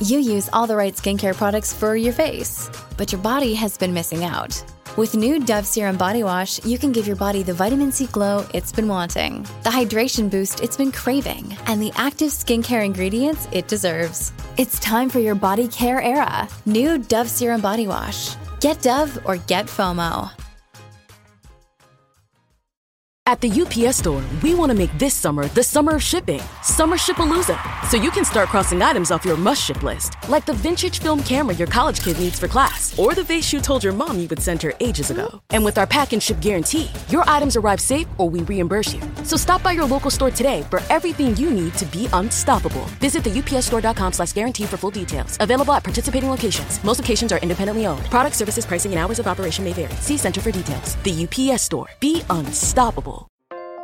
You use all the right skincare products for your face, but your body has been missing out. With new Dove Serum Body Wash, you can give your body the vitamin C glow it's been wanting, the hydration boost it's been craving, and the active skincare ingredients it deserves. It's time for your body care era. New Dove Serum Body Wash. Get Dove or get FOMO. At the UPS store, we want to make this summer the summer of shipping. Summer Shipalooza. So you can start crossing items off your must ship list, like the vintage film camera your college kid needs for class, or the vase you told your mom you would send her ages ago. And with our pack and ship guarantee, your items arrive safe or we reimburse you. So stop by your local store today for everything you need to be unstoppable. Visit the upsstore.com slash guarantee for full details. Available at participating locations. Most locations are independently owned. Product services, pricing, and hours of operation may vary. See Center for details. The UPS store. Be unstoppable.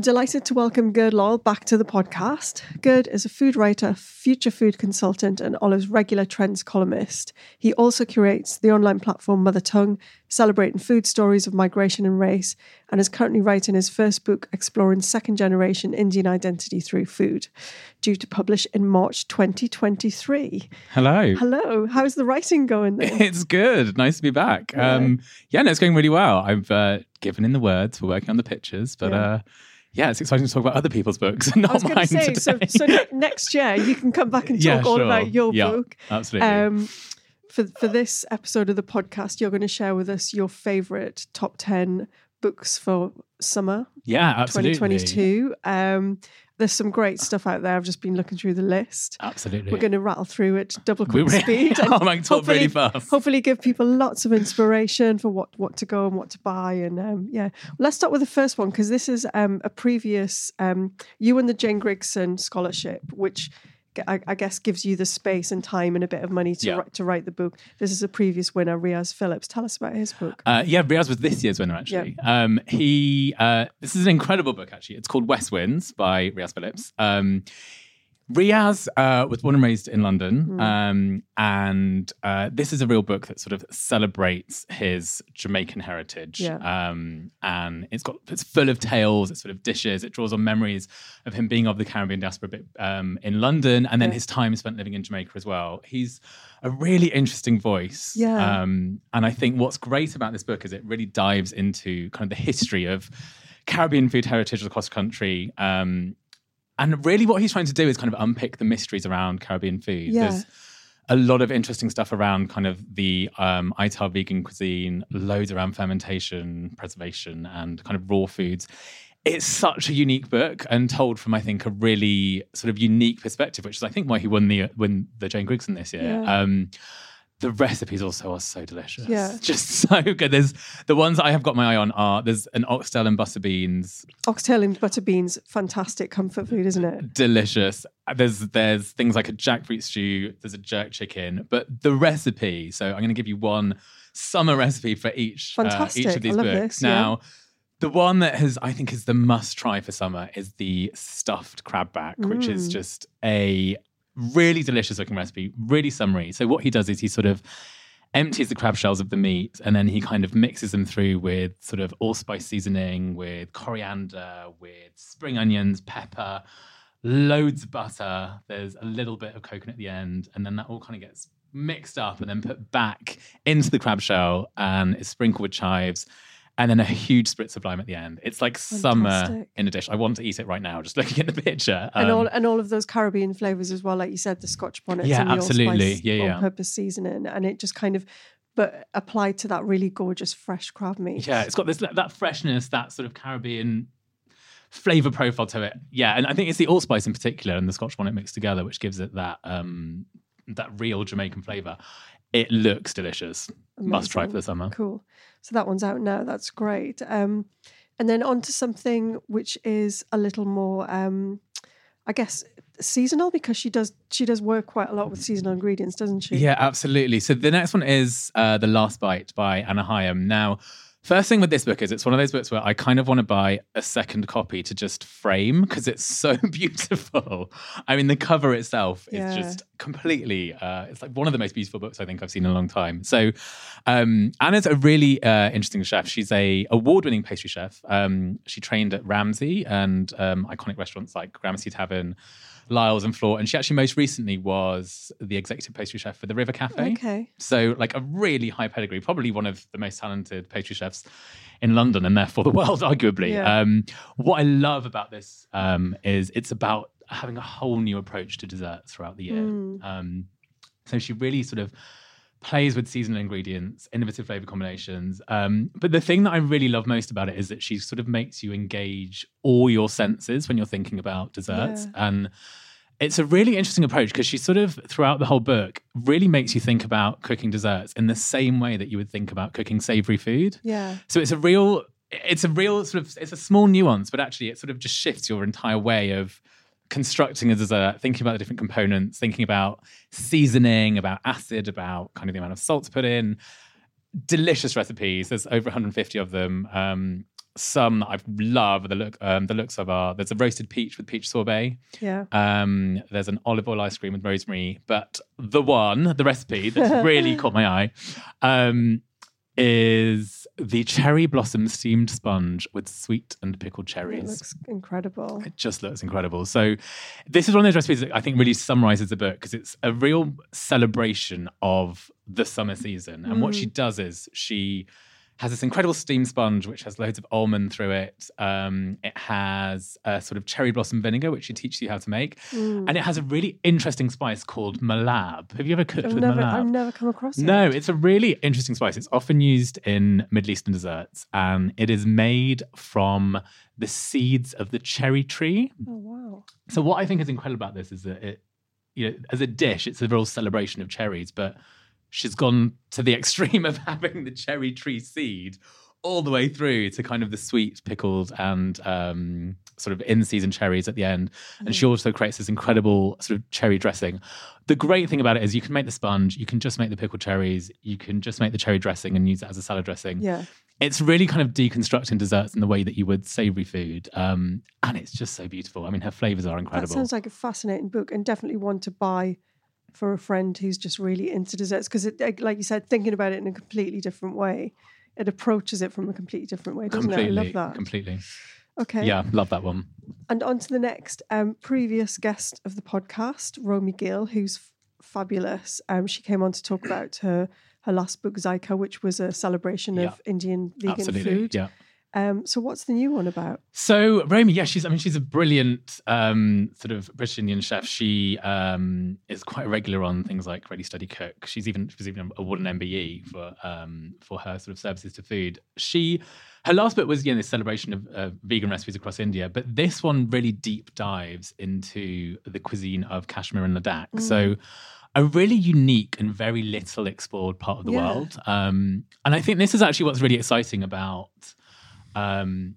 I'm delighted to welcome Gurd Loyal back to the podcast. Gurd is a food writer, future food consultant, and Olive's regular trends columnist. He also curates the online platform Mother Tongue, celebrating food stories of migration and race, and is currently writing his first book exploring second generation Indian identity through food, due to publish in March 2023. Hello. Hello. How's the writing going then? It's good. Nice to be back. Yeah. Um, yeah, no, it's going really well. I've uh, given in the words. We're working on the pictures, but Yeah. uh, yeah, it's exciting to talk about other people's books and I was not mine say, so, today. so ne- next year you can come back and talk Yeah, all sure. about your Yeah, book. absolutely. Um, for for this episode of the podcast, you're going to share with us your favorite top ten books for summer yeah, absolutely. 2022. Um, there's some great stuff out there. I've just been looking through the list. Absolutely. We're going to rattle through it double quick really- speed. and Oh, talk really hopefully- fast. Hopefully, give people lots of inspiration for what what to go and what to buy. And um, yeah, let's start with the first one because this is um, a previous um, you and the Jane Grigson scholarship, which I, I guess gives you the space and time and a bit of money to Yeah. write, to write the book. This is a previous winner, Riaz Phillips. Tell us about his book. Uh, yeah, Riaz was this year's winner actually. Um, he uh, this is an incredible book actually. It's called West Winds by Riaz Phillips. Um, Riaz uh, was born and raised in London, um, and uh, this is a real book that sort of celebrates his Jamaican heritage. Yeah. Um, and it's got it's full of tales, it's full of dishes. It draws on memories of him being of the Caribbean diaspora a bit, um, in London, and then Yeah. his time spent living in Jamaica as well. He's a really interesting voice. Yeah. Um, and I think what's great about this book is it really dives into kind of the history of Caribbean food heritage across the country. Um, and really, what he's trying to do is kind of unpick the mysteries around Caribbean food. Yeah. There's a lot of interesting stuff around kind of the um, Ital vegan cuisine, loads around fermentation, preservation, and kind of raw foods. It's such a unique book and told from, I think, a really sort of unique perspective, which is, I think, why he won the won the Jane Grigson this year. Yeah. Um, the recipes also are so delicious. Yeah. Just so good. There's the ones I have got my eye on are there's an oxtail and butter beans, Oxtail and butter beans, fantastic comfort food, isn't it? delicious. There's there's things like a jackfruit stew, there's a jerk chicken, but the recipe. So I'm going to give you one summer recipe for each uh, Fantastic. each of these I love books. this, yeah. Now, the one that has I think is the must try for summer is the stuffed crab back, which is Mm. just a really delicious looking recipe, really summary. So what he does is he sort of empties the crab shells of the meat and then he kind of mixes them through with sort of allspice seasoning, with coriander, with spring onions, pepper, loads of butter. There's a little bit of coconut at the end, and then that all kind of gets mixed up and then put back into the crab shell and it's sprinkled with chives and then a huge spritz of lime at the end. It's like summer in a dish. I want to eat it right now, just looking at the picture. and all Um, and all of those Caribbean flavors as well, like you said, the Scotch bonnets Yeah, and absolutely. allspice Yeah, yeah. on-purpose seasoning, and it just kind of, but applied to that really gorgeous fresh crab meat. yeah, it's got this that freshness, that sort of Caribbean flavor profile to it. Yeah, and I think it's the allspice in particular and the Scotch bonnet mixed together, which gives it that um that real Jamaican flavor. It looks delicious. Must try for the summer. Cool. So that one's out now. That's great. Um, and then on to something which is a little more, um, I guess, seasonal because she does she does work quite a lot with seasonal ingredients, doesn't she? Yeah, absolutely. So the next one is uh, The Last Bite by Anna Higham. Now, first thing with this book is it's one of those books where I kind of want to buy a second copy to just frame because it's so beautiful. I mean, the cover itself is Yeah. just completely, uh, it's like one of the most beautiful books I think I've seen in a long time. So um, Anna's a really uh, interesting chef. She's a award-winning pastry chef. Um, she trained at Ramsay and um, iconic restaurants like Gramercy Tavern, Lyle's and Flor. And she actually most recently was the executive pastry chef for the River Cafe. Okay. So, like a really high pedigree, probably one of the most talented pastry chefs in London and therefore the world, arguably. Yeah. Um, what I love about this um, is it's about having a whole new approach to dessert throughout the year. Mm. Um, so she really sort of plays with seasonal ingredients, innovative flavor combinations. Um, but the thing that I really love most about it is that she sort of makes you engage all your senses when you're thinking about desserts. Yeah. And it's a really interesting approach because she sort of throughout the whole book really makes you think about cooking desserts in the same way that you would think about cooking savory food. Yeah. So it's a real it's a real sort of it's a small nuance, but actually it sort of just shifts your entire way of constructing a dessert, thinking about the different components, thinking about seasoning, about acid, about kind of the amount of salt to put in. Delicious recipes. There's over 150 of them. Um, some that I love. The look, um, the looks of are there's a roasted peach with peach sorbet. Yeah. Um, there's an olive oil ice cream with rosemary, but the one, the recipe that's really caught my eye, um, is the cherry blossom steamed sponge with sweet and pickled cherries. It looks incredible. It just looks incredible. So, this is one of those recipes that I think really summarizes the book because it's a real celebration of the summer season. And what she mm. does is she has this incredible steam sponge which has loads of almond through it. Um, it has a sort of cherry blossom vinegar which she teaches you how to make, and it has a really interesting spice called mahlab. Have you ever cooked I've with never, mahlab? I've never come across it. No, it's a really interesting spice. It's often used in Middle Eastern desserts, and it is made from the seeds of the cherry tree. Oh wow. So what I think is incredible about this is that it, you know, as a dish, it's a real celebration of cherries, but she's gone to the extreme of having the cherry tree seed all the way through to kind of the sweet pickled and um, sort of in season cherries at the end. And she also creates this incredible sort of cherry dressing. The great thing about it is you can make the sponge, you can just make the pickled cherries, you can just make the cherry dressing and use it as a salad dressing Yeah. it's really kind of deconstructing desserts in the way that you would savory food. Um, and it's just so beautiful. I mean, her flavors are incredible. That incredible. sounds like a fascinating book and definitely one to buy for a friend who's just really into desserts because it like you said thinking about it in a completely different way it approaches it from a completely different way doesn't completely, it i love that completely. okay Yeah, love that one. and on to the next um, previous guest of the podcast romy gill who's f- fabulous um, she came on to talk about her her last book Zaika, which was a celebration Yeah. of indian vegan Absolutely. food Yeah. Um, so what's the new one about So Romy, yeah, she's I mean she's a brilliant um, sort of British Indian chef. She um, is quite regular on things like Ready Steady Cook. She's even she was even awarded an MBE for um, for her sort of services to food. She her last book was you know this celebration of uh, vegan recipes across India, but this one really deep dives into the cuisine of Kashmir and Ladakh. So a really unique and very little explored part of the Yeah. world. Um, and I think this is actually what's really exciting about um,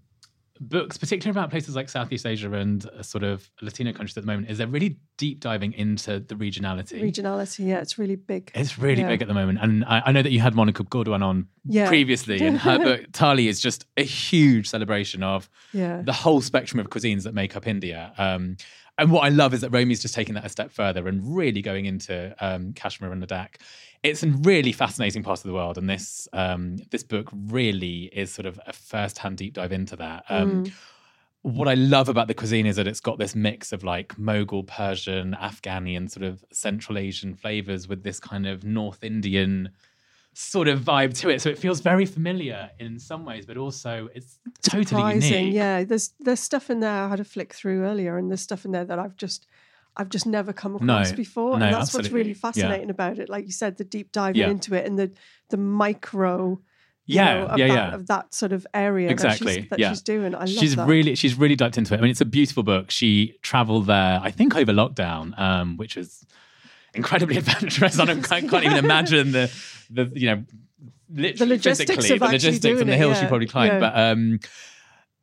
books, particularly about places like Southeast Asia and uh, sort of Latino countries at the moment, is they're really deep diving into the regionality. regionality yeah it's really big It's really Yeah. big at the moment. And I, I know that you had Maunika Gowardhan on Yeah. previously, and her book, Thali, is just a huge celebration of yeah the whole spectrum of cuisines that make up India. Um, and what I love is that Romy's just taking that a step further and really going into um, Kashmir and Ladakh. It's a really fascinating part of the world, and this um, this book really is sort of a first hand deep dive into that. Um, What I love about the cuisine is that it's got this mix of like Mughal, Persian, Afghani, and sort of Central Asian flavors with this kind of North Indian sort of vibe to it. So it feels very familiar in some ways, but also it's totally Surprising, unique. yeah. There's there's stuff in there I had a flick through earlier, and there's stuff in there that I've just I've just never come No, across before, no, and that's what's absolutely, really yeah. fascinating about it. Like you said, the deep diving Yeah. into it and the the micro. Yeah, know, of yeah, that, yeah. Of that sort of area that Exactly, she's, that yeah. she's doing. I love she's that. really she's really dived into it. I mean, it's a beautiful book. She traveled there, I think, over lockdown, um, which was incredibly adventurous. I don't, can't, can't even imagine the the you know literally logistics physically the logistics and the it, hills she probably climbed. yeah. But um,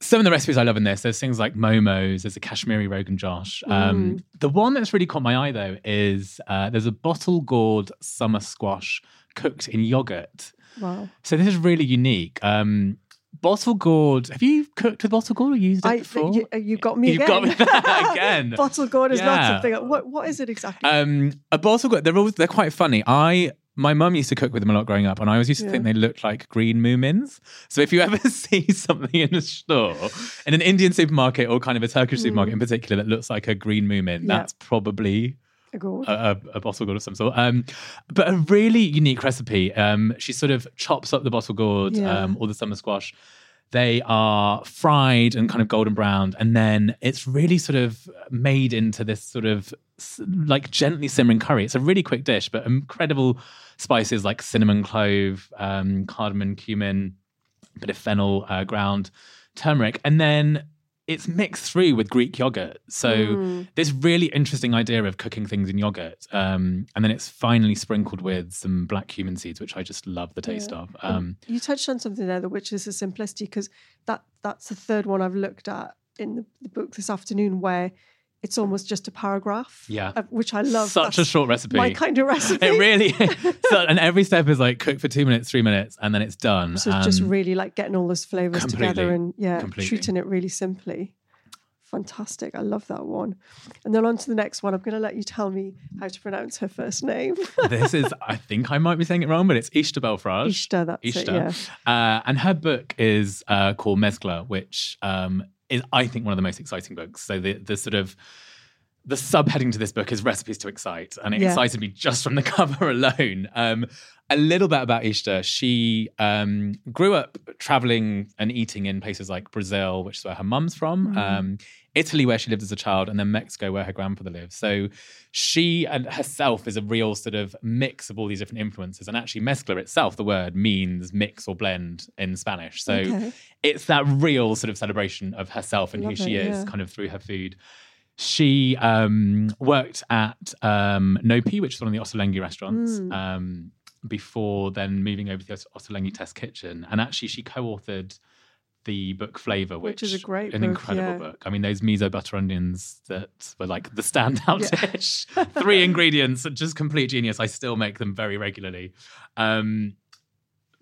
some of the recipes I love in this, there's things like momos, there's a Kashmiri Rogan Josh. Um, Mm. The one that's really caught my eye though is uh, there's a bottle gourd summer squash cooked in yogurt. wow. So this is really unique. Um, bottle gourd. Have you cooked with bottle gourd or used it I, before? you, you got me You again. got me again. Bottle gourd is not something. What what is it exactly? Um, a bottle gourd. They're always they're quite funny. I my mum used to cook with them a lot growing up, and I always used to think they looked like green moomins. So if you ever see something in a store, in an Indian supermarket or kind of a Turkish supermarket in particular, that looks like a green moomin, Mm. Yeah. that's probably A a, a, bottle gourd of some sort. Um, but a really unique recipe. Um, she sort of chops up the bottle gourd Yeah. um, or the summer squash. They are fried and kind of golden browned, and then it's really sort of made into this sort of like gently simmering curry. It's a really quick dish, but incredible spices like cinnamon, clove, um, cardamom, cumin, a bit of fennel, uh, ground turmeric, and then it's mixed through with Greek yogurt. So Mm. this really interesting idea of cooking things in yogurt, um, and then it's finally sprinkled with some black cumin seeds, which I just love the taste Yeah. of. Um, you touched on something there, which is the simplicity, because that that's the third one I've looked at in the, the book this afternoon, where it's almost just a paragraph. Yeah. uh, which I love. Such a short recipe. My kind of recipe. it really is. so, and every step is like cook for two minutes, three minutes, and then it's done. So it's just Um, really like getting all those flavors together and yeah, completely. treating it really simply. Fantastic. I love that one. And then on to the next one. I'm going to let you tell me how to pronounce her first name. this is, I think I might be saying it wrong, but it's Ixta Belfrage. Ixta, that's it, Ixta. Uh, and her book is uh, called Mezcla, which um, is, I think, one of the most exciting books. So the, the sort of the subheading to this book is recipes to excite, and it Yeah. excited me just from the cover alone. Um, a little bit about Ixta. She um, grew up traveling and eating in places like Brazil, which is where her mum's from, um, Italy, where she lived as a child, and then Mexico, where her grandfather lived. So she and herself is a real sort of mix of all these different influences. And actually, mezcla itself, the word means mix or blend in Spanish. So Okay. it's that real sort of celebration of herself and who she it, is, yeah. kind of through her food. She um, worked at um, Nopi, which is one of the Ottolenghi restaurants, Mm. um, before then moving over to the Ottolenghi Test Kitchen. And actually, she co-authored the book Flavor, which, Which is a great an book, incredible yeah. book. I mean, those miso butter onions that were like the standout Yeah. dish, three ingredients, just complete genius. I still make them very regularly. Um,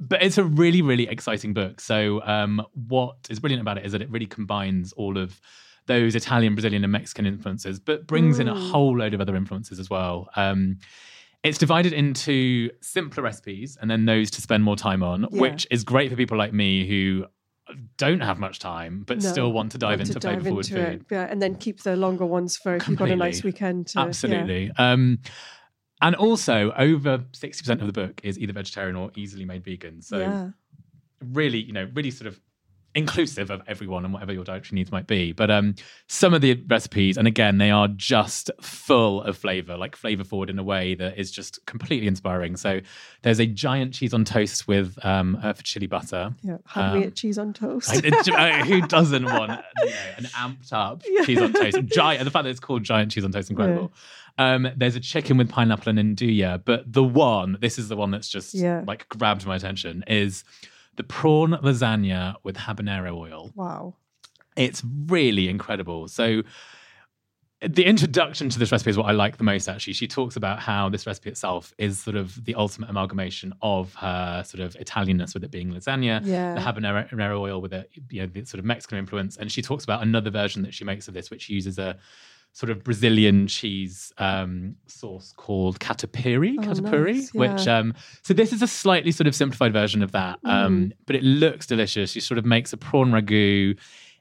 but it's a really, really exciting book. So, um, what is brilliant about it is that it really combines all of those Italian, Brazilian, and Mexican influences, but brings in a Mm. whole load of other influences as well. Um, it's divided into simpler recipes and then those to spend more time on, Yeah. which is great for people like me who don't have much time but No, still want to dive want into dive flavor forward into food. it. Yeah, and then keep the longer ones for if you've got a nice weekend. To, yeah. Absolutely. Um, and also, over 60% of the book is either vegetarian or easily made vegan. So, yeah. really, you know, really sort of inclusive of everyone and whatever your dietary needs might be. But um, some of the recipes, and again, they are just full of flavor, like flavor forward in a way that is just completely inspiring. So there's a giant cheese on toast with um, uh, chili butter. Yeah. Had me Um, cheese on toast. I- it- I- who doesn't want you know, an amped up Yeah. cheese on toast? Giant, the fact that it's called giant cheese on toast, is incredible. Um, there's a chicken with pineapple and nduja, but the one, this is the one that's just Yeah. like grabbed my attention, is the prawn lasagna with habanero oil. wow. It's really incredible. So the introduction to this recipe is what I like the most actually. She talks about how this recipe itself is sort of the ultimate amalgamation of her sort of Italianness with it being lasagna, Yeah. the habanero oil with it, you know, the sort of Mexican influence. And she talks about another version that she makes of this, which uses a sort of Brazilian cheese um, sauce called catupiry, Oh, catupiry, nice, which um, so this is a slightly sort of simplified version of that, um, but it looks delicious. She sort of makes a prawn ragu.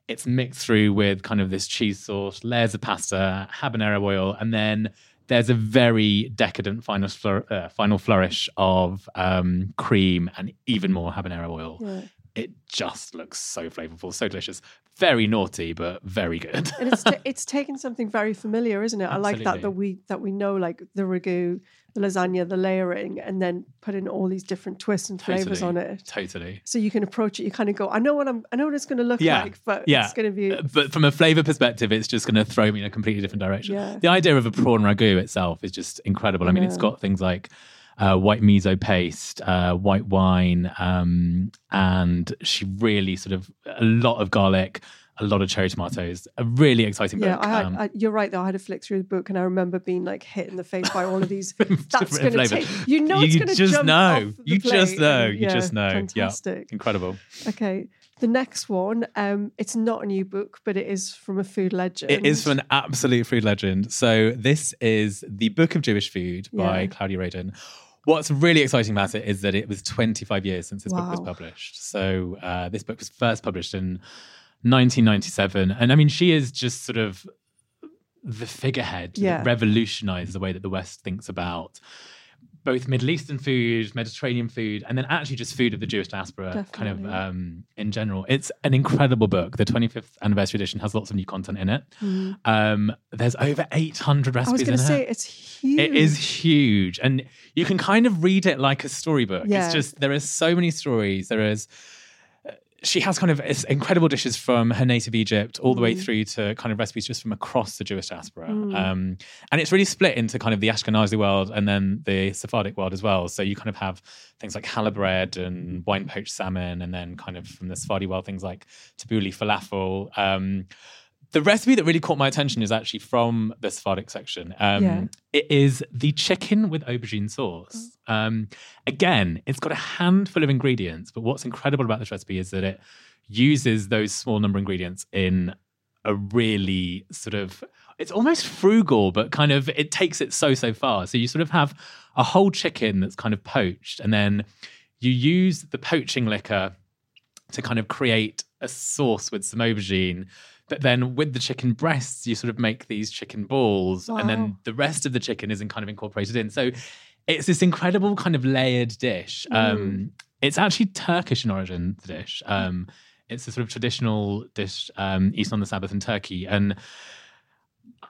It's mixed through with kind of this cheese sauce, layers of pasta, habanero oil, and then there's a very decadent final flour- uh, final flourish of um, cream and even more habanero oil. Yeah. It just looks so flavorful, so delicious. Very naughty, but very good. and it's ta- it's taken something very familiar, isn't it? I like that that we that we know like the ragu, the lasagna, the layering, and then put in all these different twists and flavors on it. Totally. So you can approach it. You kind of go, I know what I'm, I know what it's going to look Yeah, like, but yeah. it's going to be Uh, But from a flavor perspective, it's just going to throw me in a completely different direction. Yeah. The idea of a prawn ragu itself is just incredible. I mean, it's got things like uh, white miso paste, uh, white wine, um, and she really sort of a lot of garlic, a lot of cherry tomatoes. A really exciting Yeah, book. Yeah, Um, you're right though. I had to flick through the book and I remember being like hit in the face by all of these. That's going to take. You know, it's going to just know. You just know. and- You just know. Yeah. Fantastic. incredible. Okay, the next one. Um, it's not a new book, but it is from a food legend. It is from an absolute food legend. So this is the Book of Jewish Food by Yeah. Claudia Roden. What's really exciting about it is that it was 25 years since this book was published. So uh, this book was first published in 1997, and I mean she is just sort of the figurehead Yeah. that revolutionized the way that the West thinks about both Middle Eastern food, Mediterranean food, and then actually just food of the Jewish diaspora, kind of um, in general. It's an incredible book. The 25th anniversary edition has lots of new content in it. Um, there's over 800 Mm. I was recipes going in to it. say it's huge. It is huge, and you can kind of read it like a storybook. Yeah. It's just there are so many stories. There is. She has kind of incredible dishes from her native Egypt all the way Mm. through to kind of recipes just from across the Jewish diaspora. Um, and it's really split into kind of the Ashkenazi world and then the Sephardic world as well. So you kind of have things like challah bread and wine poached salmon, and then kind of from the Sephardi world, things like tabbouleh falafel. Um, the recipe that really caught my attention is actually from the Sephardic section. Um, Yeah. It is the chicken with aubergine sauce. Um, again, it's got a handful of ingredients, but what's incredible about this recipe is that it uses those small number of ingredients in a really sort of it's almost frugal but kind of it takes it so so far so you sort of have a whole chicken that's kind of poached and then you use the poaching liquor to kind of create a sauce with some aubergine. But then with the chicken breasts, you sort of make these chicken balls, and then the rest of the chicken isn't kind of incorporated in. So it's this incredible kind of layered dish. Um, it's actually Turkish in origin, the dish. Um, it's a sort of traditional dish um, eaten on the Sabbath in Turkey. And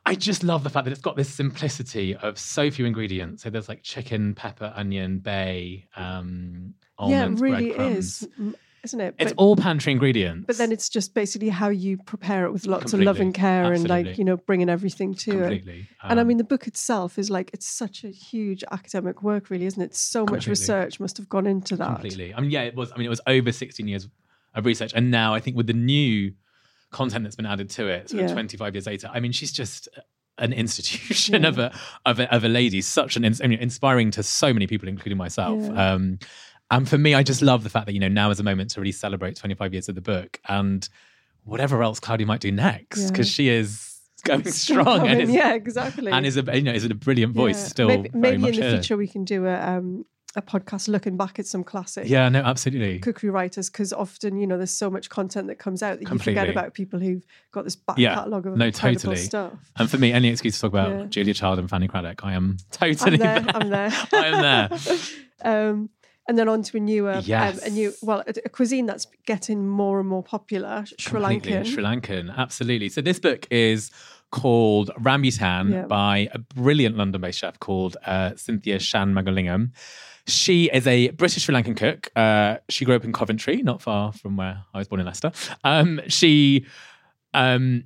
I just love the fact that it's got this simplicity of so few ingredients. So there's like chicken, pepper, onion, bay, um, yeah, it really breadcrumbs. is, isn't it? It's But- all pantry ingredients. But then it's just basically how you prepare it with lots Completely. of love and care and like, you know, bringing everything to it. completely. and I Um, mean, the book itself is like, it's such a huge academic work, really, isn't it? So much Completely. research must have gone into that. completely. I mean, yeah, it was. I mean, it was over 16 years of research, and now I think with the new content that's been added to it, Yeah. 25 years later, I mean, she's just an institution Yeah. of a of a of a lady, such an I mean, inspiring to so many people, including myself. Yeah. Um, and for me, I just love the fact that you know now is a moment to really celebrate 25 years of the book and whatever else Claudia might do next, Yeah. because she is going strong and is, yeah, exactly. and is a you know is a brilliant voice Yeah. still. Maybe, very maybe in the future we can do a um, a podcast looking back at some classic Yeah, no, absolutely. cookery writers because often you know there's so much content that comes out that you forget about people who've got this back Yeah. catalogue of No, totally. stuff. And for me, any excuse to talk about Yeah. Julia Child and Fanny Cradock, I am I'm totally there. there. I'm there. I am there. um, and then on to a newer, um, a new, well, a, a cuisine that's getting more and more popular, Sri Completely. Lankan. Sri Lankan, absolutely. So this book is called Rambutan Yeah. by a brilliant London-based chef called uh, Cynthia Shanmugalingam. She is a British Sri Lankan cook. Uh, she grew up in Coventry, not far from where I was born in Leicester. Um, she, um,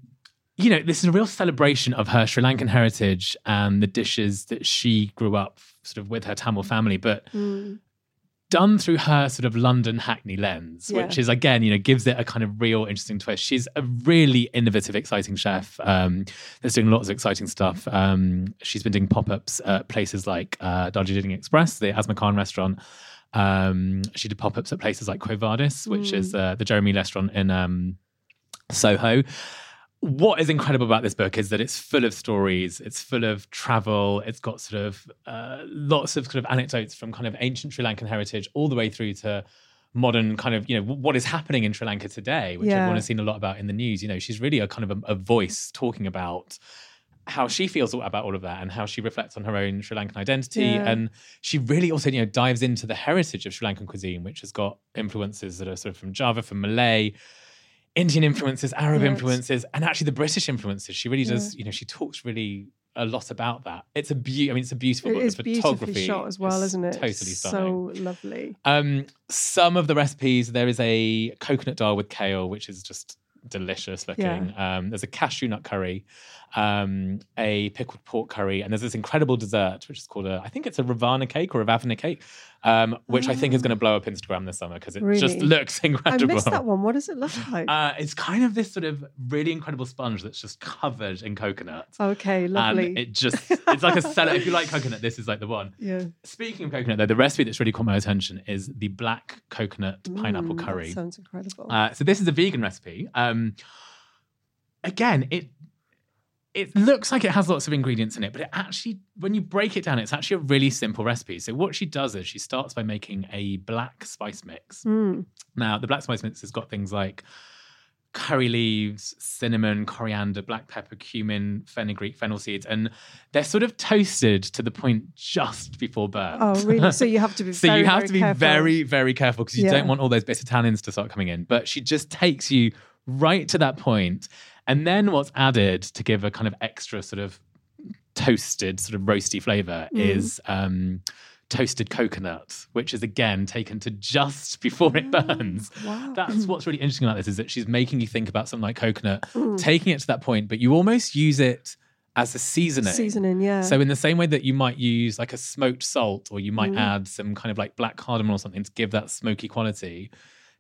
you know, this is a real celebration of her Sri Lankan heritage and the dishes that she grew up sort of with her Tamil family, but Mm. Done through her sort of London Hackney lens, Yeah. which is again, you know, gives it a kind of real interesting twist. She's a really innovative, exciting chef um, that's doing lots of exciting stuff. Um, she's been doing pop ups at places like uh, Darjeeling Express, the Asma Khan restaurant. Um, she did pop ups at places like Quo Vadis, which is uh, the Jeremy restaurant in um, Soho. What is incredible about this book is that it's full of stories, it's full of travel, it's got sort of uh, lots of sort of anecdotes from kind of ancient Sri Lankan heritage all the way through to modern kind of you know what is happening in Sri Lanka today, which Yeah. everyone has seen a lot about in the news. You know, she's really a kind of a, a voice talking about how she feels about all of that and how she reflects on her own Sri Lankan identity. Yeah. And she really also, you know, dives into the heritage of Sri Lankan cuisine, which has got influences that are sort of from Java, from Malay, Indian influences, Arab Yeah, it's- influences, and actually the British influences. She really does, you know, she talks really a lot about that. It's a be- I mean, it's a beautiful It book. is the photography shot as well, is isn't it? Totally stunning. So lovely. Um, some of the recipes, there is a coconut dal with kale, which is just delicious looking. Um, there's a cashew nut curry, um, a pickled pork curry, and there's this incredible dessert, which is called a, I think it's a Ravana cake or a Ravana cake, um, which I think is going to blow up Instagram this summer because it just Really? looks I incredible. missed that one. What does it look like? Uh, it's kind of this sort of really incredible sponge that's just covered in coconut. okay, lovely. And it just, it's like a salad. if you like coconut, this is like the one. yeah. Speaking of coconut, though, the recipe that's really caught my attention is the black coconut pineapple Mm, that curry. sounds incredible. Uh, so this is a vegan recipe. Um, again, it it looks like it has lots of ingredients in it, but it actually, when you break it down, it's actually a really simple recipe. So what she does is she starts by making a black spice mix. Mm. Now, the black spice mix has got things like curry leaves, cinnamon, coriander, black pepper, cumin, fenugreek, fennel seeds, and they're sort of toasted to the point just before burnt. Oh, really? So you have to be So very, you have very to be careful. very, very careful because you Yeah. don't want all those bitter tannins to start coming in. But she just takes you right to that point. And then what's added to give a kind of extra sort of toasted, sort of roasty flavor Mm. is um, toasted coconut, which is again taken to just before it burns. Ah, Wow. That's what's really interesting about this is that she's making you think about something like coconut, Mm. taking it to that point, but you almost use it as a seasoning. Seasoning, yeah. So in the same way that you might use like a smoked salt or you might Mm. add some kind of like black cardamom or something to give that smoky quality,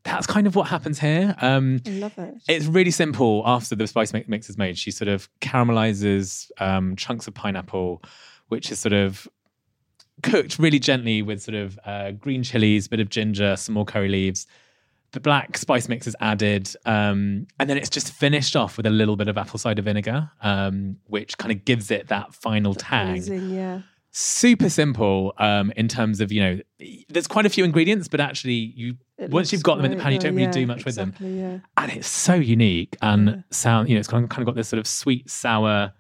that's kind of what happens here. Um, I love it. it's really simple. After the spice mix is made, she sort of caramelizes um, chunks of pineapple, which is sort of cooked really gently with sort of uh, green chilies, a bit of ginger, some more curry leaves. The black spice mix is added, um, and then it's just finished off with a little bit of apple cider vinegar, um, which kind of gives it that final tang Amazing, yeah. Super simple um, in terms of you know there's quite a few ingredients but actually you It once you've got them in the pan you don't really yeah, do much with them Yeah. and it's so unique and Yeah. sound you know it's kind of, kind of got this sort of sweet sour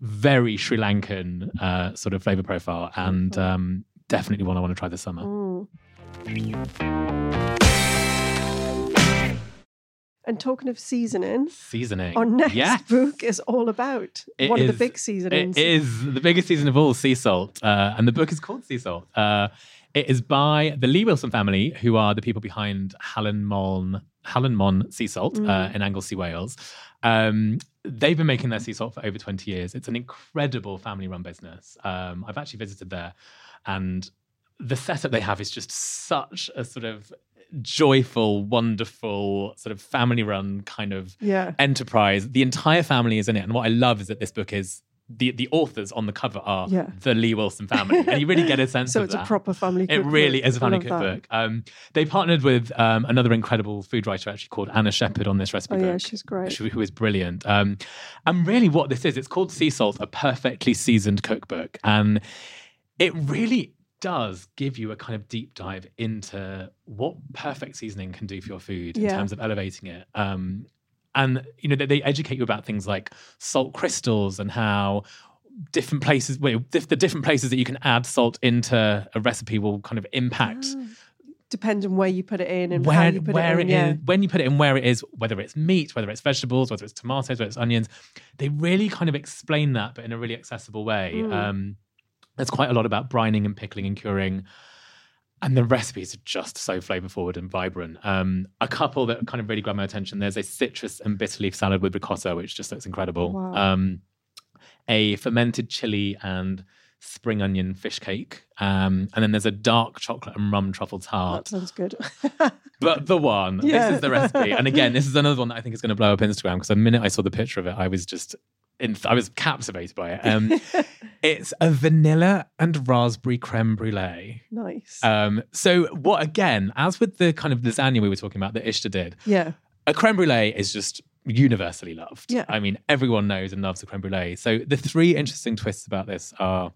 very sri lankan uh, sort of flavor profile and um, definitely one i want to try this summer Mm. And talking of seasoning, seasoning our next yes book is all about It one of the big seasonings. It is the biggest season of all, sea salt, uh, and the book is called Sea Salt. Uh, it is by the Lea-Wilson family, who are the people behind Halen Môn, Halen Môn Sea Salt uh, Mm. in Anglesey, Wales. Um, they've been making their sea salt for over 20 years. It's an incredible family-run business. Um, I've actually visited there, and the setup they have is just such a sort of joyful, wonderful, sort of family-run kind of Yeah. enterprise. The entire family is in it, and what I love is that this book is the the authors on the cover are Yeah. the Lea-Wilson family, and you really get a sense So of it's a proper family It really is a family cookbook. Um, they partnered with um, another incredible food writer actually called Anna Shepherd on this recipe Oh, book. yeah, she's great. who- who is brilliant. Um, and really, what this is, it's called Sea Salt, a perfectly seasoned cookbook, and it really does give you a kind of deep dive into what perfect seasoning can do for your food in terms of elevating it. Um, and you know they, they educate you about things like salt crystals and how different places well, dif- the different places that you can add salt into a recipe will kind of impact Depends on where you put it in and how where, you put it in. it yeah. is- when you put it in where it is, whether it's meat, whether it's vegetables, whether it's tomatoes, whether it's onions, they really kind of explain that, but in a really accessible way. Mm. Um, there's quite a lot about brining and pickling and curing. And the recipes are just so flavor forward and vibrant. Um, a couple that kind of really grab my attention. There's a citrus and bitter leaf salad with ricotta, which just looks incredible. Wow. Um, a fermented chili and spring onion fish cake. Um, and then there's a dark chocolate and rum truffle tart That sounds good. but the one. Yeah. This is the recipe. And again, this is another one that I think is going to blow up Instagram because the minute I saw the picture of it, I was just in, I was captivated by it. Um, it's a vanilla and raspberry creme brulee. nice. Um, so what again, as with the kind of lasagna we were talking about that Ixta did, yeah. a creme brulee is just universally loved. Yeah. I mean, everyone knows and loves a creme brulee. So the three interesting twists about this are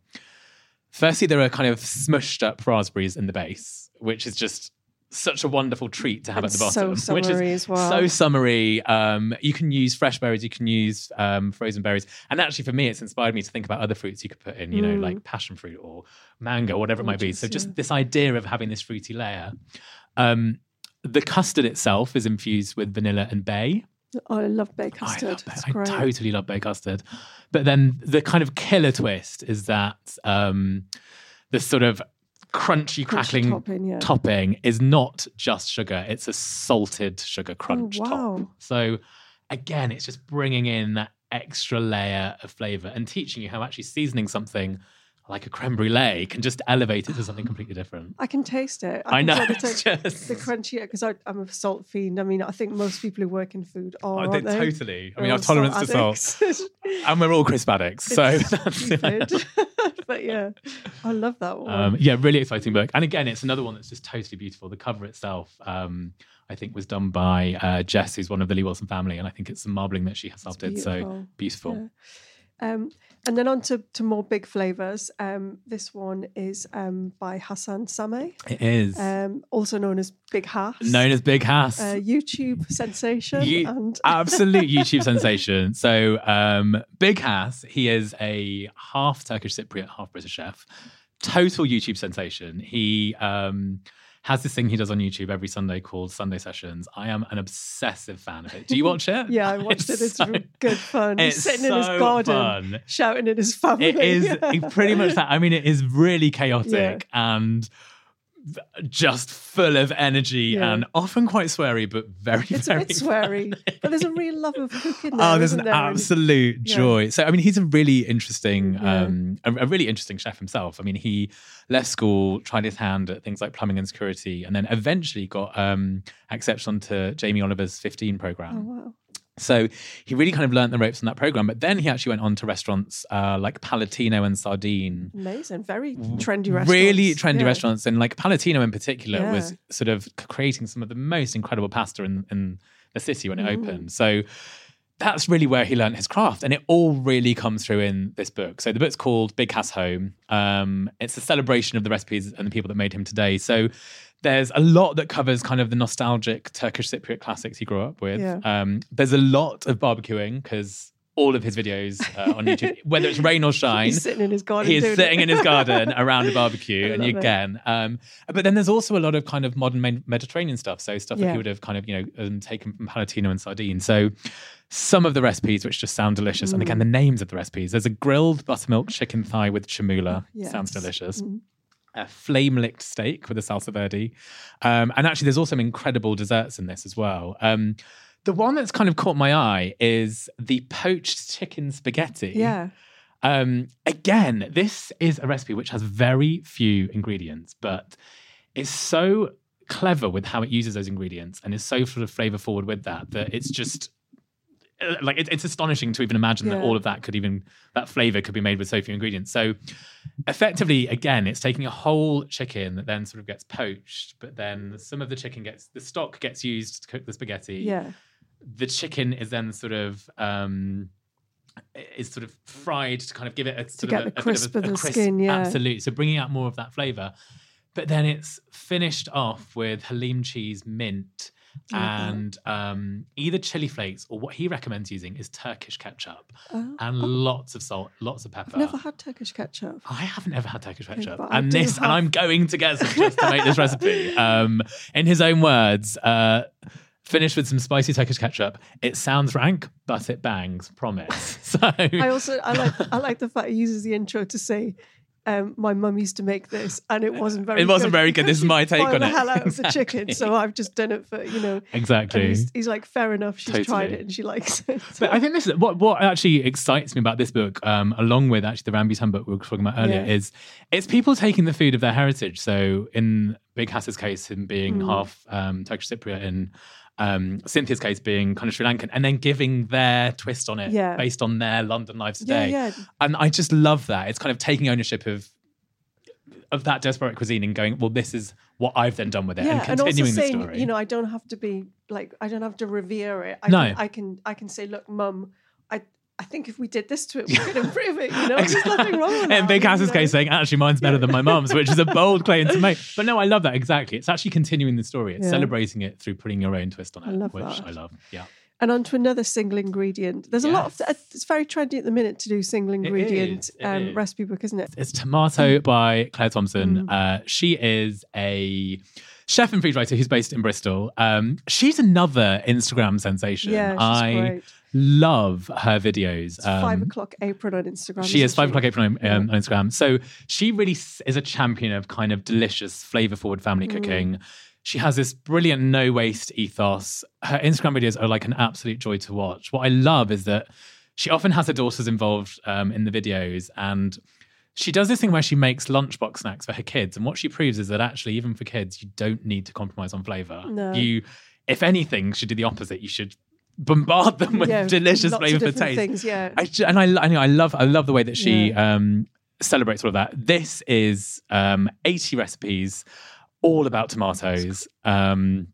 firstly, there are kind of smushed up raspberries in the base, which is just such a wonderful treat to have And at the so bottom, which is as well. so summery. Um, you can use fresh berries, you can use um, frozen berries, and actually for me, it's inspired me to think about other fruits you could put in. You know, Mm. like passion fruit or mango, whatever it might be. So just yeah. this idea of having this fruity layer. Um, the custard itself is infused with vanilla and bay. Oh, I love bay I, custard. love bay- I totally love bay custard. But then the kind of killer twist is that um, the sort of crunchy, Crunchy crackling topping, yeah. topping is not just sugar; it's a salted sugar oh, crunch Oh, wow. top. So again, it's just bringing in that extra layer of flavor and teaching you how actually seasoning something like a creme brulee can just elevate it to something completely different. I can taste it. I can know, the, taste- just- the crunchy because I'm a salt fiend. I mean, I think most people who work in food are. I aren't think they? totally. I mean, I've tolerance to salt, and we're all crisp addicts. So It's stupid. but yeah, I love that one. Um, yeah, really exciting book. And again, it's another one that's just totally beautiful. The cover itself, um, I think, was done by uh, Jess, who's one of the Lea-Wilson family, and I think it's some marbling that she herself did. So beautiful. beautiful. Yeah. Um, and then on to, to more big flavors. Um, this one is um, by Hasan Semay, It is um, also known as Big Has, known as Big Has. uh, YouTube sensation. You- and absolute YouTube sensation. So, um, Big Has, he is a half Turkish Cypriot, half British chef. Total YouTube sensation. He um, has this thing he does on YouTube every Sunday called Sunday Sessions. I am an obsessive fan of it. Do you watch it? yeah, I watched it. It's so- good fun. He's it's sitting in his garden, fun. shouting at his family. It is pretty much that. I mean, it is really chaotic and just full of energy Yeah. and often quite sweary, but very, It's a very bit sweary, but there's a real love of cooking there. Oh, there's an there? And- absolute Yeah. joy. So, I mean, he's a really interesting, Yeah. um, a, a really interesting chef himself. I mean, he left school, tried his hand at things like plumbing and security, and then eventually got um, accepted onto Jamie Oliver's 15 program. Oh, wow. So he really kind of learnt the ropes on that program. But then he actually went on to restaurants uh, like Palatino and Sardine. Amazing. Very trendy restaurants. Really trendy Yeah. restaurants, and like Palatino in particular Yeah. was sort of creating some of the most incredible pasta in, in the city when it Mm. opened. So that's really where he learned his craft, and it all really comes through in this book. So the book's called Big Has Home. Um, it's a celebration of the recipes and the people that made him today. So there's a lot that covers kind of the nostalgic Turkish Cypriot classics he grew up with. Yeah. Um, there's a lot of barbecuing because all of his videos uh, on YouTube, whether it's rain or shine, He's sitting in his garden. he is sitting it. in his garden around a barbecue, and it. again. Um, but then there's also a lot of kind of modern Mediterranean stuff. So stuff that he would have kind of you know um, taken from Palatino and Sardine. So some of the recipes which just sound delicious, and Mm. again the names of the recipes. There's a grilled buttermilk chicken thigh with chermoula. Yes. Sounds delicious. Mm. A flame licked steak with a salsa verde, um, and actually there's also some incredible desserts in this as well. Um, the one that's kind of caught my eye is the poached chicken spaghetti. Yeah. Um, again, this is a recipe which has very few ingredients, but is so clever with how it uses those ingredients and is so sort of flavor forward with that that it's just uh, like it, it's astonishing to even imagine that all of that could even that flavor could be made with so few ingredients. So effectively, again, it's taking a whole chicken that then sort of gets poached, but then some of the chicken gets the stock gets used to cook the spaghetti Yeah. The chicken is then sort of um is sort of fried to kind of give it a sort get of a, crisp bit of of a, the crisp, skin, yeah. absolutely. So bringing out more of that flavor, but then it's finished off with hellim cheese, mint, Mhm. and um, either chili flakes or what he recommends using is Turkish ketchup Oh, and lots of salt, lots of pepper. I've never had Turkish ketchup. I haven't ever had Turkish ketchup, and this, and I'm going to get some just to make this recipe. Um, in his own words, uh, finished with some spicy Turkish ketchup. It sounds rank, but it bangs. Promise. So I also I like I like the fact he uses the intro to say, um, "My mum used to make this, and it wasn't very. Good. It wasn't very good. This is my take boiled on the it." hell out of the chicken, so I've just done it for you know. exactly. He's, he's like, fair enough. She's tried it and she likes it. But I think this is what what actually excites me about this book, um, along with actually the Rambutan book we were talking about earlier, Yeah. is it's people taking the food of their heritage. So in Big Has's case, him being Mm. half um, Turkish Cypriot, and um, Cynthia's case being kind of Sri Lankan, and then giving their twist on it Yeah. based on their London lives today. yeah, And I just love that. It's kind of taking ownership of of that desperate cuisine and going, well, this is what I've then done with it, yeah, and and also continuing the story. you know, I don't have to be like I don't have to revere it. I No. can, I can I can say, look, mum, I think if we did this to it, we could improve it. You know, there's nothing wrong with that. In Big know? case, saying actually mine's better than my mum's, which is a bold claim to make. But no, I love that exactly. It's actually continuing the story. It's Yeah. celebrating it through putting your own twist on it, I love which that. I love. Yeah, And on to another single ingredient. There's a lot of it's very trendy at the minute to do single ingredient is, it um, recipe book, isn't it? it's Mm. Tomato by Claire Thompson. Uh, she is a chef and food writer who's based in Bristol. Um, she's another Instagram sensation. Yeah, she's I great. Love her videos. It's five Um, o'clock apron on Instagram. She is five o'clock apron on, um, on Instagram. So she really is a champion of kind of delicious, flavor forward family cooking. She has this brilliant no waste ethos. Her Instagram videos are like an absolute joy to watch. What I love is that she often has her daughters involved um, in the videos and she does this thing where she makes lunchbox snacks for her kids. And what she proves is that actually, even for kids, you don't need to compromise on flavor. No. You, if anything, should do the opposite. You should bombard them with Yeah, delicious flavor for taste. things, yeah. I and I, I know I love I love the way that she Yeah. um, celebrates all of that. This is um, 80 recipes all about tomatoes. Um,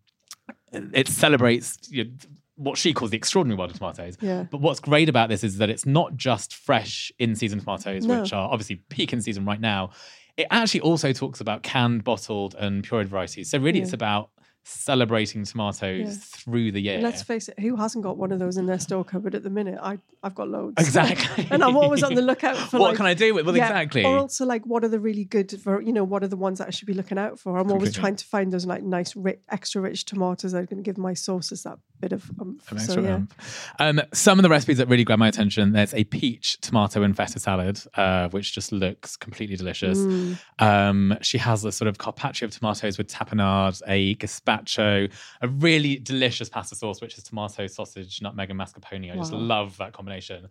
it celebrates you know, what she calls the extraordinary world of tomatoes. Yeah. But what's great about this is that it's not just fresh in season tomatoes, No. which are obviously peak in season right now. It actually also talks about canned, bottled, and pureed varieties. So really, Yeah. it's about celebrating tomatoes Yeah. through the year. And let's face it, who hasn't got one of those in their store cupboard at the minute? I I've got loads. Exactly. and I'm always on the lookout for What like, can I do with- well, yeah, exactly. Or also like what are the really good for you know, what are the ones that I should be looking out for? I'm always trying to find those like nice rich, extra rich tomatoes that are going to give my sauces that bit of umph. An So yeah. Um, some of the recipes that really grab my attention. There's a peach, tomato, and feta salad, uh, which just looks completely delicious. Mm. Um, she has a sort of carpaccio of tomatoes with tapenade, a gazpacho, a really delicious pasta sauce, which is tomato, sausage, nutmeg, and mascarpone. I just love that combination.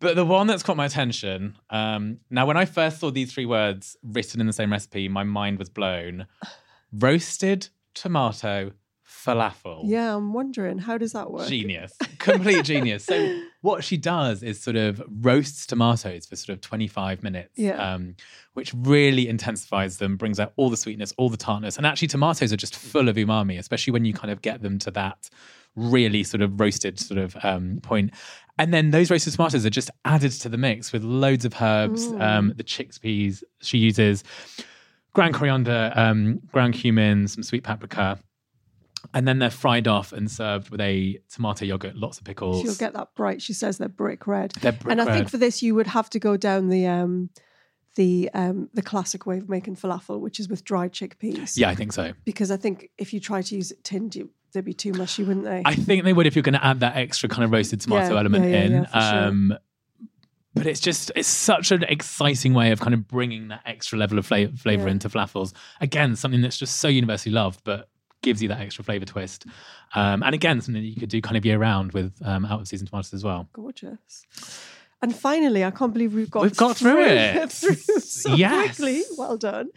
But the one that's caught my attention um, now, when I first saw these three words written in the same recipe, my mind was blown. Roasted tomato falafel. Yeah, I'm wondering how does that work? genius. Complete genius. So what she does is sort of roasts tomatoes for sort of 25 minutes Yeah. um, which really intensifies them brings out all the sweetness all the tartness. And actually tomatoes are just full of umami especially when you kind of get them to that really sort of roasted sort of um, point. And then those roasted tomatoes are just added to the mix with loads of herbs um, the chickpeas she uses ground coriander um, ground cumin some sweet paprika and then they're fried off and served with a tomato yogurt, lots of pickles. She'll get that bright. She says they're brick red. They're brick and I think for this you would have to go down the um the um the classic way of making falafel, which is with dried chickpeas. yeah, I think so. Because I think if you try to use it tinned, you, they'd be too mushy, wouldn't they? I think they would if you're going to add that extra kind of roasted tomato Yeah, element yeah, yeah, in. for sure. um, but it's just it's such an exciting way of kind of bringing that extra level of flavor, flavor into falafels. Again, something that's just so universally loved, but gives you that extra flavor twist. Um, and again, something that you could do kind of year round with um, out of season tomatoes as well. Gorgeous. And finally, I can't believe we've got We've got through it. through so Yes. quickly. Well done.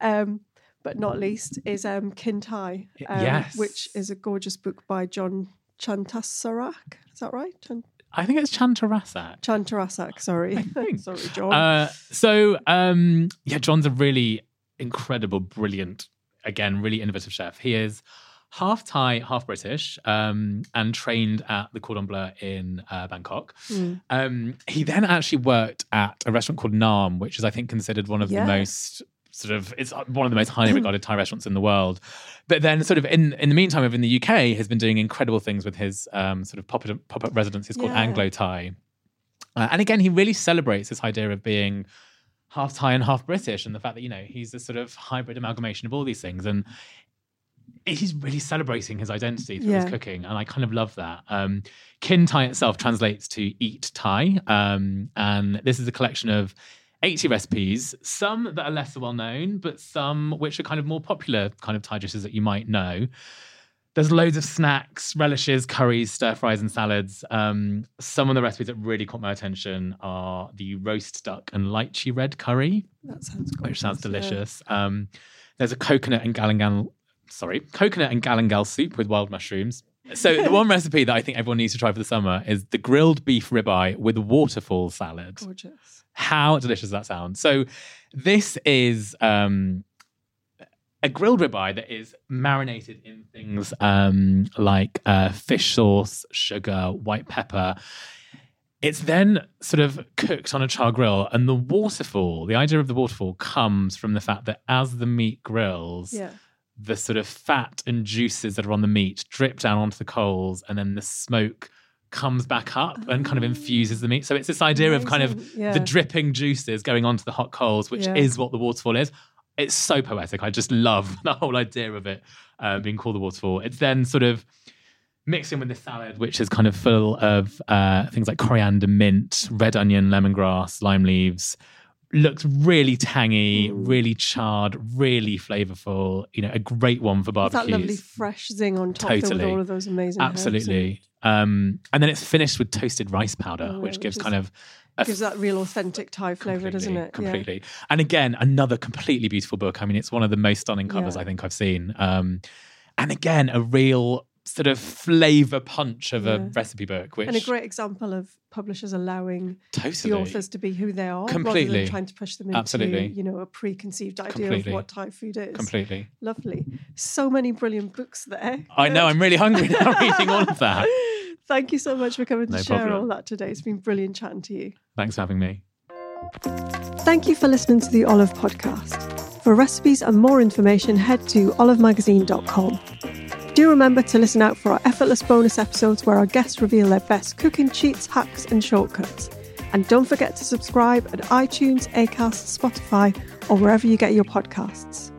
Um, but not least is um, Kin Thai, um, yes. which is a gorgeous book by John Chantasarak. Is that right? Chan- I think it's Chantarasak. Chantarasak, sorry. sorry, John. Uh, so um, yeah, John's a really incredible, brilliant, again, really innovative chef. He is half Thai, half British, um, and trained at the Cordon Bleu in uh, Bangkok. Mm. Um, he then actually worked at a restaurant called Nahm, which is I think considered one of Yeah. the most sort of it's one of the most highly regarded Thai restaurants in the world. But then, sort of in in the meantime, over in the UK, has been doing incredible things with his um, sort of pop up pop up residences called Yeah. Anglo Thai. Uh, and again, he really celebrates this idea of being half Thai and half British, and the fact that you know he's a sort of hybrid amalgamation of all these things, and he's really celebrating his identity through Yeah. his cooking, and I kind of love that. Um, Kin Thai itself translates to eat Thai, um, and this is a collection of 80 recipes, some that are lesser well known, but some which are kind of more popular kind of Thai dishes that you might know. There's loads of snacks, relishes, curries, stir fries, and salads. Um, some of the recipes that really caught my attention are the roast duck and lychee red curry, that sounds gorgeous. which sounds yeah. delicious. Um, there's a coconut and galangal, sorry, coconut and galangal soup with wild mushrooms. So the one recipe that I think everyone needs to try for the summer is the grilled beef ribeye with waterfall salad. Gorgeous. How delicious does that sound? So this is um a grilled ribeye that is marinated in things um, like uh, fish sauce, sugar, white pepper. It's then sort of cooked on a char grill, and the waterfall, the idea of the waterfall comes from the fact that as the meat grills, Yeah. the sort of fat and juices that are on the meat drip down onto the coals, and then the smoke comes back up and kind of infuses the meat. So it's this idea of kind of yeah. the dripping juices going onto the hot coals, which Yeah. is what the waterfall is. It's so poetic. I just love the whole idea of it uh, being called the waterfall. It's then sort of mixed in with the salad, which is kind of full of uh, things like coriander, mint, red onion, lemongrass, lime leaves. Looks really tangy, really charred, really flavorful. You know, a great one for It's barbecues. that lovely fresh zing on top though, with Totally. all of those amazing. Absolutely. Um, and then it's finished with toasted rice powder, Oh, which gives is- kind of a Gives that real authentic Thai flavour, doesn't it? Yeah. Completely. And again, another completely beautiful book. I mean, it's one of the most stunning covers Yeah. I think I've seen. Um, and again, a real sort of flavor punch of Yeah. a recipe book, which And a great example of publishers allowing totally the authors to be who they are, rather Completely. than trying to push them into Absolutely. you know a preconceived idea Completely. of what Thai food is. completely. Lovely. So many brilliant books there. I know. I'm really hungry now reading all of that. Thank you so much for coming to No share problem. all that today. It's been brilliant chatting to you. Thanks for having me. Thank you for listening to the Olive Podcast. For recipes and more information, head to olivemagazine.com. Do remember to listen out for our effortless bonus episodes where our guests reveal their best cooking cheats, hacks, and shortcuts. And don't forget to subscribe at iTunes, Acast, Spotify, or wherever you get your podcasts.